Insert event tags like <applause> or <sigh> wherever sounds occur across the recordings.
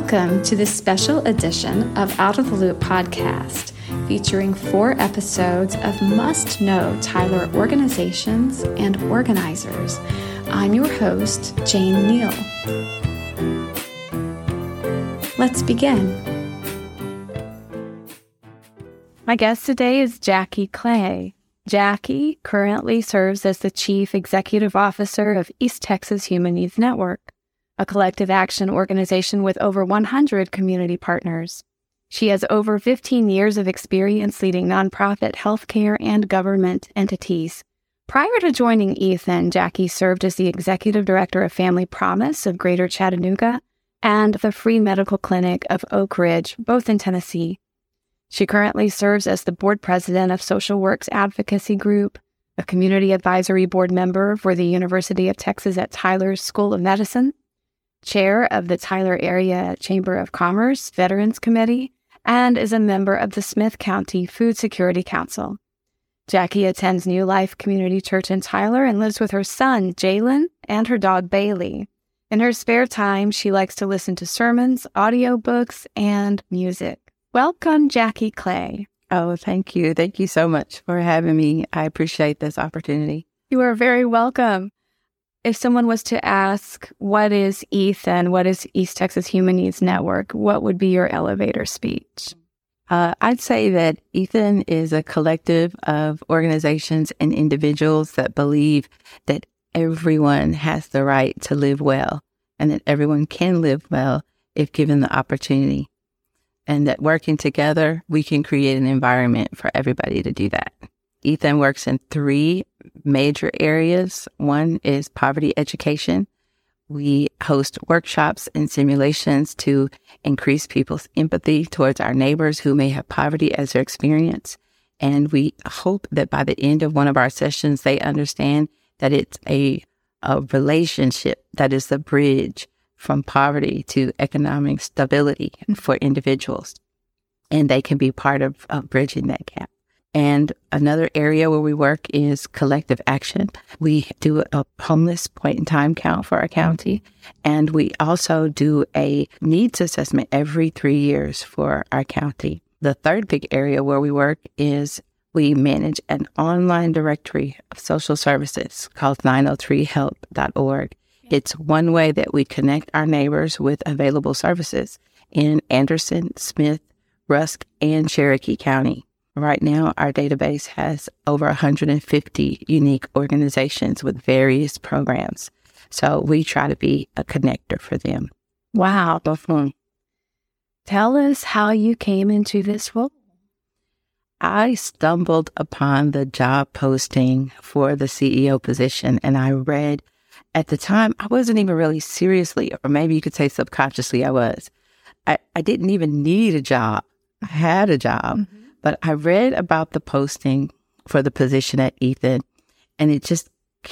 Welcome to this special edition of Out of the Loop podcast, featuring four episodes of must know Tyler organizations and organizers. I'm your host, Jane Neal. Let's begin. My guest today is Jackie Clay. Jackie currently serves as the Chief Executive Officer of East Texas Human Needs Network a collective action organization with over 100 community partners. She has over 15 years of experience leading nonprofit healthcare and government entities. Prior to joining Ethan, Jackie served as the executive director of Family Promise of Greater Chattanooga and the Free Medical Clinic of Oak Ridge, both in Tennessee. She currently serves as the board president of Social Works Advocacy Group, a community advisory board member for the University of Texas at Tyler's School of Medicine, chair of the Tyler Area Chamber of Commerce Veterans Committee, and is a member of the Smith County Food Security Council. Jackie attends New Life Community Church in Tyler and lives with her son, Jalen, and her dog, Bailey. In her spare time, she likes to listen to sermons, audiobooks, and music. Welcome, Jackie Clay. Oh, thank you. Thank you so much for having me. I appreciate this opportunity. You are very welcome if someone was to ask, what is Ethan? What is East Texas Human Needs Network? What would be your elevator speech? Uh, I'd say that Ethan is a collective of organizations and individuals that believe that everyone has the right to live well and that everyone can live well if given the opportunity. And that working together, we can create an environment for everybody to do that. Ethan works in three major areas. One is poverty education. We host workshops and simulations to increase people's empathy towards our neighbors who may have poverty as their experience. And we hope that by the end of one of our sessions, they understand that it's a, a relationship that is the bridge from poverty to economic stability for individuals. And they can be part of, of bridging that gap. And another area where we work is collective action. We do a homeless point in time count for our county. And we also do a needs assessment every three years for our county. The third big area where we work is we manage an online directory of social services called 903help.org. It's one way that we connect our neighbors with available services in Anderson, Smith, Rusk, and Cherokee County. Right now, our database has over 150 unique organizations with various programs. So we try to be a connector for them. Wow. Tell us how you came into this role. I stumbled upon the job posting for the CEO position and I read at the time, I wasn't even really seriously, or maybe you could say subconsciously, I was. I, I didn't even need a job. I had a job. Mm-hmm. But I read about the posting for the position at Ethan, and it just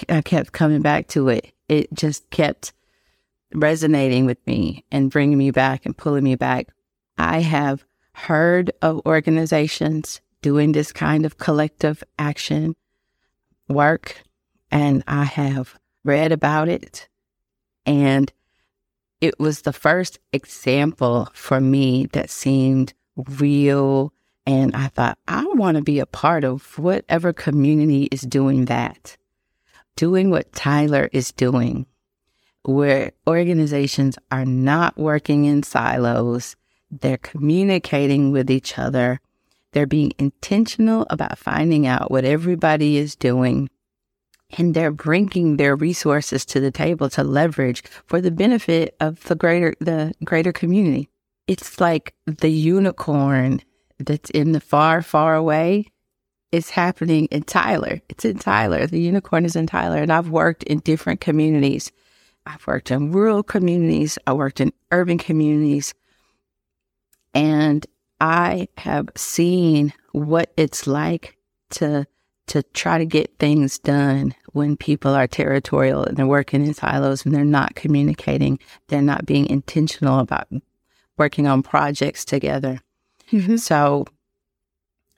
I uh, kept coming back to it. It just kept resonating with me and bringing me back and pulling me back. I have heard of organizations doing this kind of collective action work, and I have read about it. And it was the first example for me that seemed real and I thought, I want to be a part of whatever community is doing that, doing what Tyler is doing, where organizations are not working in silos, they're communicating with each other, they're being intentional about finding out what everybody is doing. And they're bringing their resources to the table to leverage for the benefit of the greater the greater community. It's like the unicorn that's in the far, far away is happening in Tyler. It's in Tyler. The unicorn is in Tyler. And I've worked in different communities. I've worked in rural communities. I worked in urban communities. And I have seen what it's like to to try to get things done when people are territorial and they're working in silos and they're not communicating. They're not being intentional about working on projects together. Mm-hmm. So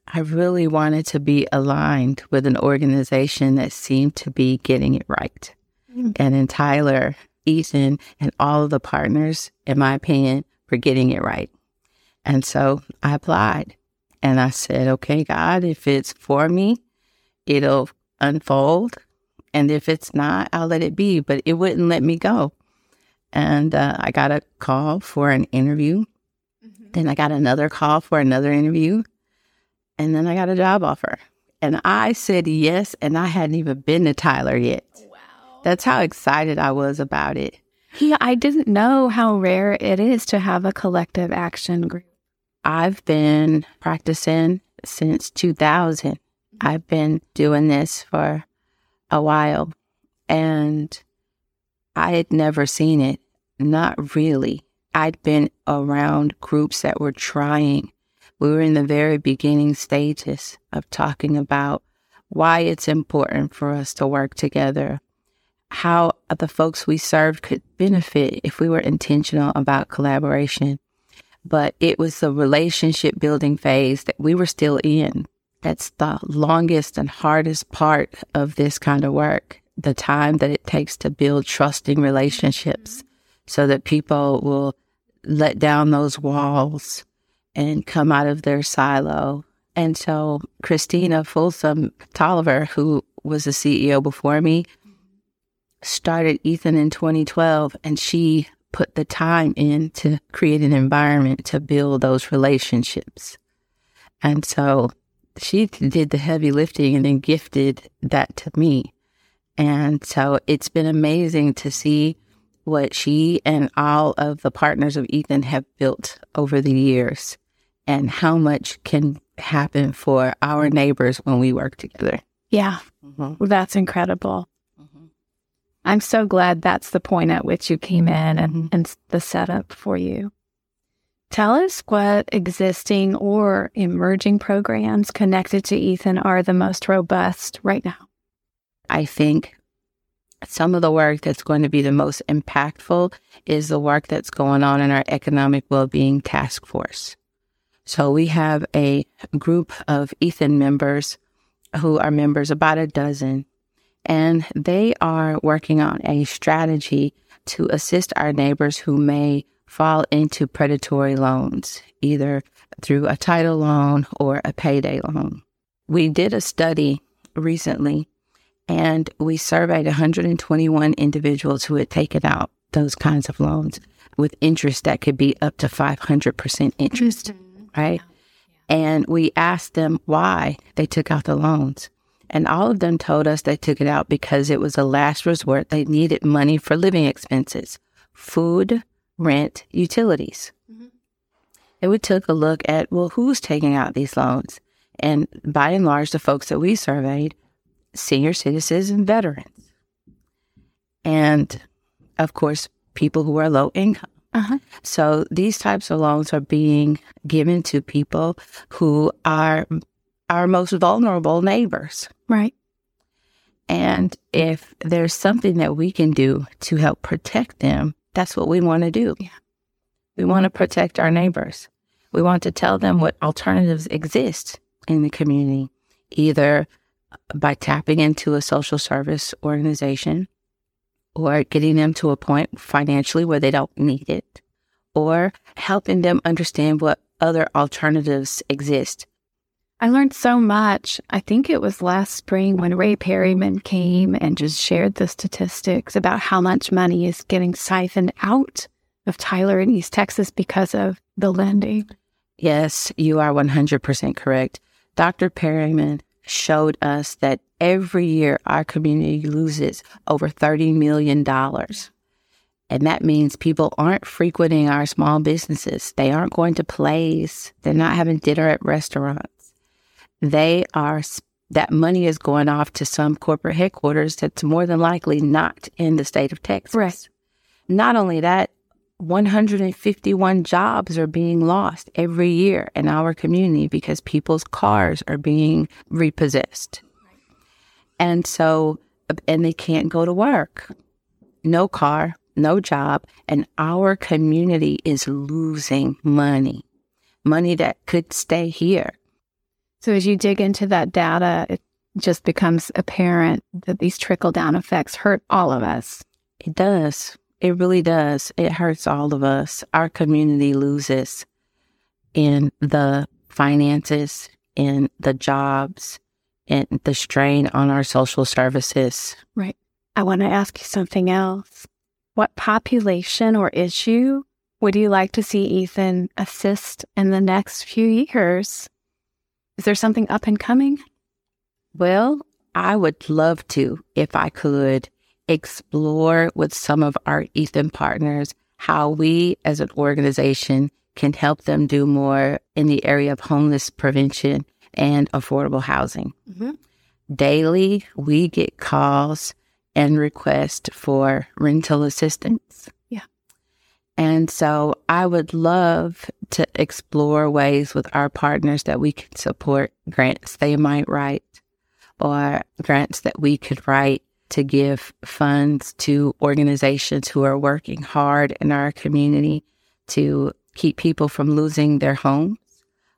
I really wanted to be aligned with an organization that seemed to be getting it right. Mm-hmm. And in Tyler, Ethan, and all of the partners, in my opinion, were getting it right. And so I applied and I said, okay, God, if it's for me, it'll unfold. And if it's not, I'll let it be. But it wouldn't let me go. And uh, I got a call for an interview. Mm-hmm. Then I got another call for another interview. And then I got a job offer. And I said yes. And I hadn't even been to Tyler yet. Wow. That's how excited I was about it. Yeah, I didn't know how rare it is to have a collective action group. I've been practicing since 2000. I've been doing this for a while and I had never seen it. Not really. I'd been around groups that were trying. We were in the very beginning stages of talking about why it's important for us to work together, how the folks we served could benefit if we were intentional about collaboration. But it was the relationship building phase that we were still in. That's the longest and hardest part of this kind of work. The time that it takes to build trusting relationships so that people will let down those walls and come out of their silo. And so Christina Folsom Tolliver, who was the CEO before me, started Ethan in 2012 and she put the time in to create an environment to build those relationships. And so she did the heavy lifting and then gifted that to me. And so it's been amazing to see what she and all of the partners of Ethan have built over the years and how much can happen for our neighbors when we work together. Yeah. Mm-hmm. Well, that's incredible. I'm so glad that's the point at which you came in and, mm-hmm. and the setup for you. Tell us what existing or emerging programs connected to Ethan are the most robust right now. I think some of the work that's going to be the most impactful is the work that's going on in our economic well-being task force. So we have a group of Ethan members who are members, about a dozen, and they are working on a strategy to assist our neighbors who may fall into predatory loans, either through a title loan or a payday loan. We did a study recently and we surveyed 121 individuals who had taken out those kinds of loans with interest that could be up to 500% interest, mm-hmm. right? Yeah. And we asked them why they took out the loans. And all of them told us they took it out because it was a last resort. They needed money for living expenses, food, rent, utilities. Mm-hmm. And we took a look at, well, who's taking out these loans? And by and large, the folks that we surveyed, senior citizens and veterans. And of course, people who are low income. Uh-huh. So these types of loans are being given to people who are our most vulnerable neighbors. Right. And if there's something that we can do to help protect them, that's what we want to do. Yeah. We want to protect our neighbors. We want to tell them what alternatives exist in the community, either by tapping into a social service organization or getting them to a point financially where they don't need it, or helping them understand what other alternatives exist I learned so much. I think it was last spring when Ray Perryman came and just shared the statistics about how much money is getting siphoned out of Tyler in East Texas because of the lending. Yes, you are 100% correct. Dr. Perryman showed us that every year our community loses over $30 million. And that means people aren't frequenting our small businesses. They aren't going to plays. They're not having dinner at restaurants they are that money is going off to some corporate headquarters that's more than likely not in the state of Texas. Right. Not only that, 151 jobs are being lost every year in our community because people's cars are being repossessed. And so, and they can't go to work. No car, no job, and our community is losing money. Money that could stay here so as you dig into that data, it just becomes apparent that these trickle down effects hurt all of us. It does. It really does. It hurts all of us. Our community loses in the finances, in the jobs, and the strain on our social services. Right. I want to ask you something else. What population or issue would you like to see Ethan assist in the next few years? Is there something up and coming? Well, I would love to if I could explore with some of our Ethan partners how we as an organization can help them do more in the area of homeless prevention and affordable housing. Mm-hmm. Daily, we get calls and requests for rental assistance. Yeah. And so I would love to explore ways with our partners that we can support grants they might write or grants that we could write to give funds to organizations who are working hard in our community to keep people from losing their homes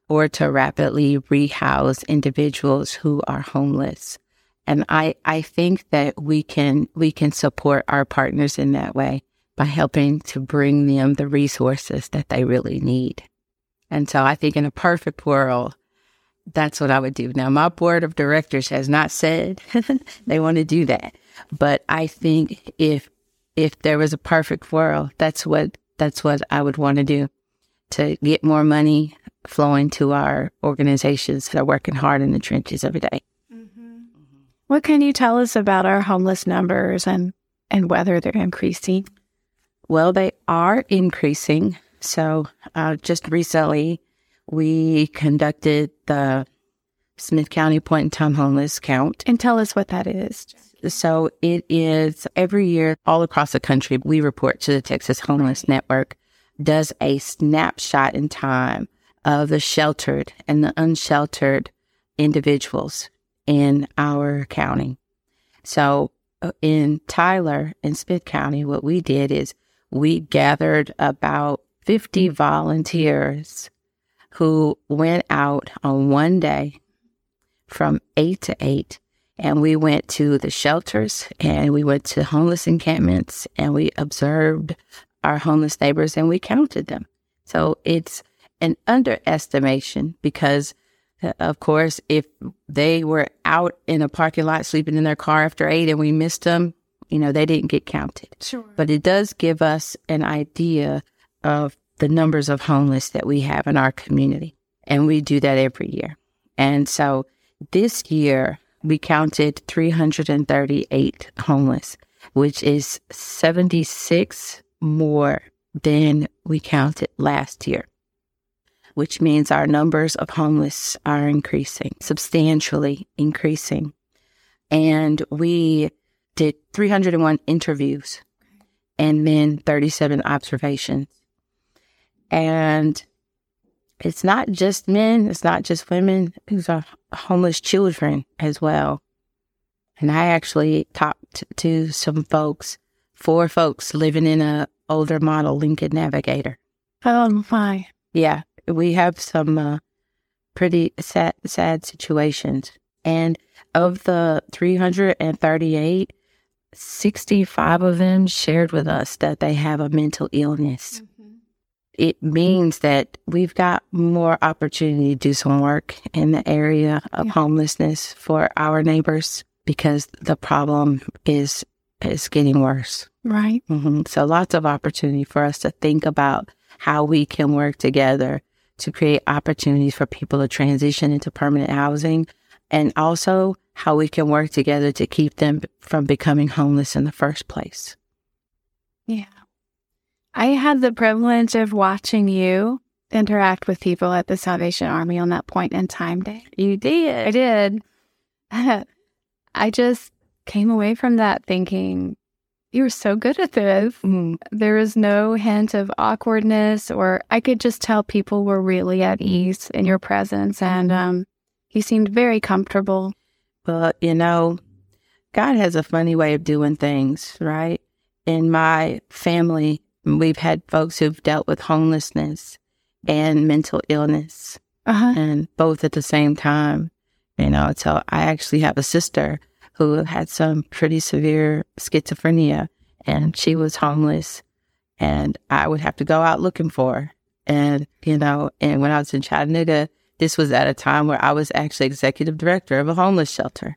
or to rapidly rehouse individuals who are homeless. And I, I think that we can, we can support our partners in that way by helping to bring them the resources that they really need. And so I think in a perfect world, that's what I would do. Now, my board of directors has not said <laughs> they want to do that, but I think if if there was a perfect world, that's what that's what I would want to do to get more money flowing to our organizations that are working hard in the trenches every day. Mm-hmm. What can you tell us about our homeless numbers and and whether they're increasing? Well, they are increasing. So, uh, just recently, we conducted the Smith County Point in Time Homeless Count. And tell us what that is. So it is every year all across the country, we report to the Texas Homeless Network, does a snapshot in time of the sheltered and the unsheltered individuals in our county. So uh, in Tyler in Smith County, what we did is we gathered about 50 volunteers who went out on one day from eight to eight. And we went to the shelters and we went to homeless encampments and we observed our homeless neighbors and we counted them. So it's an underestimation because, uh, of course, if they were out in a parking lot sleeping in their car after eight and we missed them, you know, they didn't get counted. Sure. But it does give us an idea of the numbers of homeless that we have in our community. And we do that every year. And so this year, we counted 338 homeless, which is 76 more than we counted last year, which means our numbers of homeless are increasing, substantially increasing. And we did 301 interviews and then 37 observations. And it's not just men, it's not just women, these are homeless children as well. And I actually talked to some folks, four folks living in a older model Lincoln Navigator. Oh my. Yeah, we have some uh, pretty sad sad situations. And of the 338, 65 of them shared with us that they have a mental illness. Mm-hmm it means that we've got more opportunity to do some work in the area of yeah. homelessness for our neighbors because the problem is is getting worse. Right. Mm-hmm. So lots of opportunity for us to think about how we can work together to create opportunities for people to transition into permanent housing and also how we can work together to keep them from becoming homeless in the first place. Yeah. I had the privilege of watching you interact with people at the Salvation Army on that point in time day. You did. I did. <laughs> I just came away from that thinking, you were so good at this. Mm. There was no hint of awkwardness, or I could just tell people were really at ease in your presence. And um, you seemed very comfortable. But, you know, God has a funny way of doing things, right? In my family, We've had folks who've dealt with homelessness and mental illness, uh-huh. and both at the same time. You know, so I actually have a sister who had some pretty severe schizophrenia, and she was homeless and I would have to go out looking for her. And, you know, and when I was in Chattanooga, this was at a time where I was actually executive director of a homeless shelter.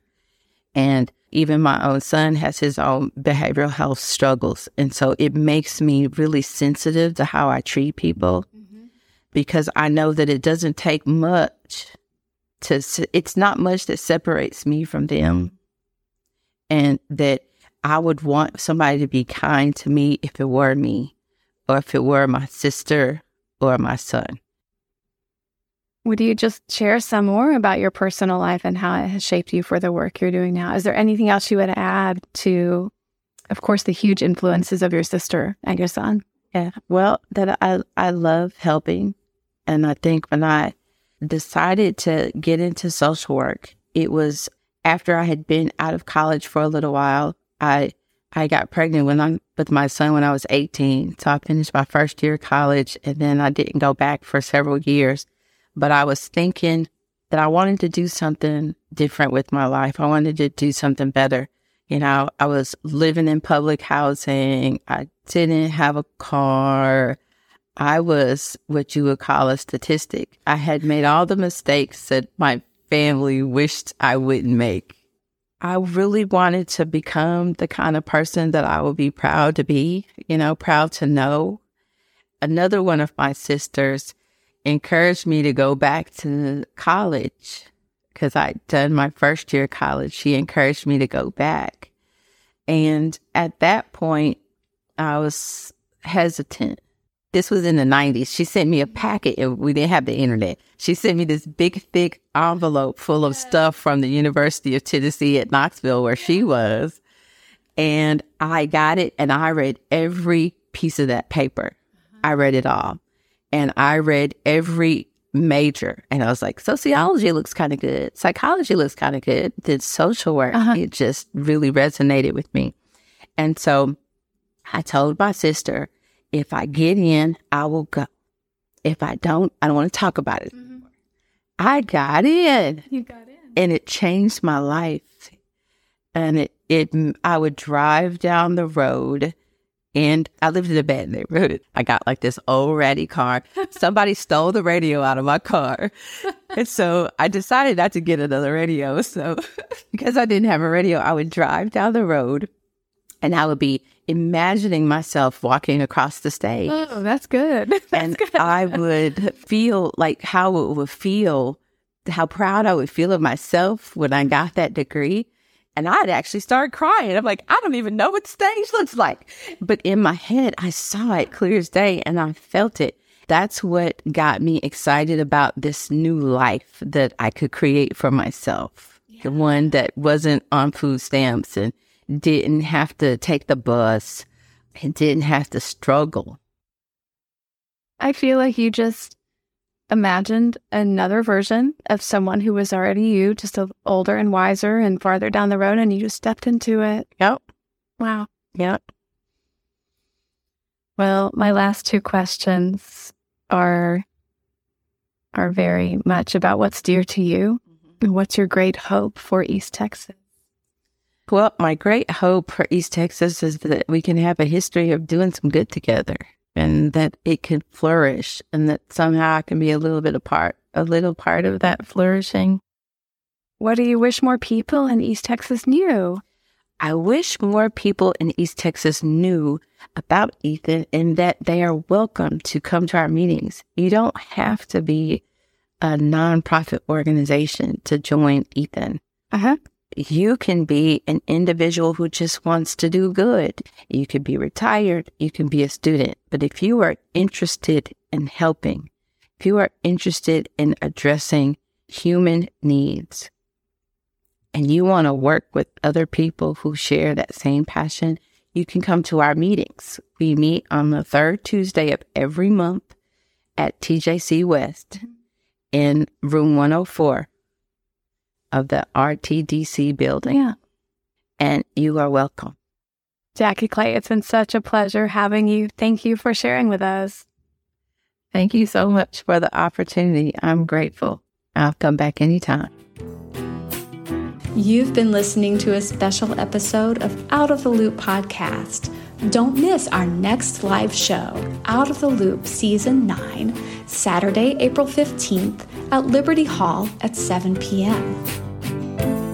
And even my own son has his own behavioral health struggles. And so it makes me really sensitive to how I treat people mm-hmm. because I know that it doesn't take much to, it's not much that separates me from them. And that I would want somebody to be kind to me if it were me or if it were my sister or my son. Would you just share some more about your personal life and how it has shaped you for the work you're doing now? Is there anything else you would add to, of course, the huge influences of your sister and your son? Yeah, well, that I I love helping, and I think when I decided to get into social work, it was after I had been out of college for a little while. I I got pregnant when I with my son when I was 18. So I finished my first year of college and then I didn't go back for several years. But I was thinking that I wanted to do something different with my life. I wanted to do something better. You know, I was living in public housing. I didn't have a car. I was what you would call a statistic. I had made all the mistakes that my family wished I wouldn't make. I really wanted to become the kind of person that I would be proud to be, you know, proud to know. Another one of my sisters encouraged me to go back to college because I'd done my first year of college. She encouraged me to go back. And at that point, I was hesitant this was in the 90s. She sent me a packet and we didn't have the internet. She sent me this big, thick envelope full of stuff from the University of Tennessee at Knoxville, where she was. And I got it and I read every piece of that paper. Uh-huh. I read it all. And I read every major. And I was like, sociology looks kind of good. Psychology looks kind of good. Then social work, uh-huh. it just really resonated with me. And so I told my sister, if I get in, I will go. If I don't, I don't want to talk about it. Mm-hmm. I got in. You got in. And it changed my life. And it, it, I would drive down the road and I lived in a bad neighborhood. I got like this old ratty car. <laughs> Somebody stole the radio out of my car. and so I decided not to get another radio. So <laughs> because I didn't have a radio, I would drive down the road and I would be imagining myself walking across the stage. Oh, that's good. <laughs> That's and good. I would feel like how it would feel, how proud I would feel of myself when I got that degree. And I'd actually start crying. I'm like, I don't even know what the stage looks like. But in my head, I saw it clear as day and I felt it. That's what got me excited about this new life that I could create for myself. Yeah. The one that wasn't on food stamps and didn't have to take the bus and didn't have to struggle. I feel like you just imagined another version of someone who was already you, just a, older and wiser and farther down the road, and you just stepped into it. Yep. Wow. Yep. Well, my last two questions are are very much about what's dear to you. Mm-hmm. What's your great hope for East Texas? Well, my great hope for East Texas is that we can have a history of doing some good together and that it can flourish and that somehow I can be a little bit a part, a little part of that flourishing. What do you wish more people in East Texas knew? I wish more people in East Texas knew about Ethan and that they are welcome to come to our meetings. You don't have to be a nonprofit organization to join Ethan. Uh huh you can be an individual who just wants to do good. You can be retired. You can be a student. But if you are interested in helping, if you are interested in addressing human needs, and you want to work with other people who share that same passion, you can come to our meetings. We meet on the third Tuesday of every month at TJC West mm-hmm. in room 104 of the RTDC building. Yeah. And you are welcome. Jackie Clay, it's been such a pleasure having you. Thank you for sharing with us. Thank you so much for the opportunity. I'm grateful. I'll come back anytime. You've been listening to a special episode of Out of the Loop podcast Don't miss our next live show, Out of the Loop Season 9, Saturday, April 15th at Liberty Hall at 7 p.m. Bye.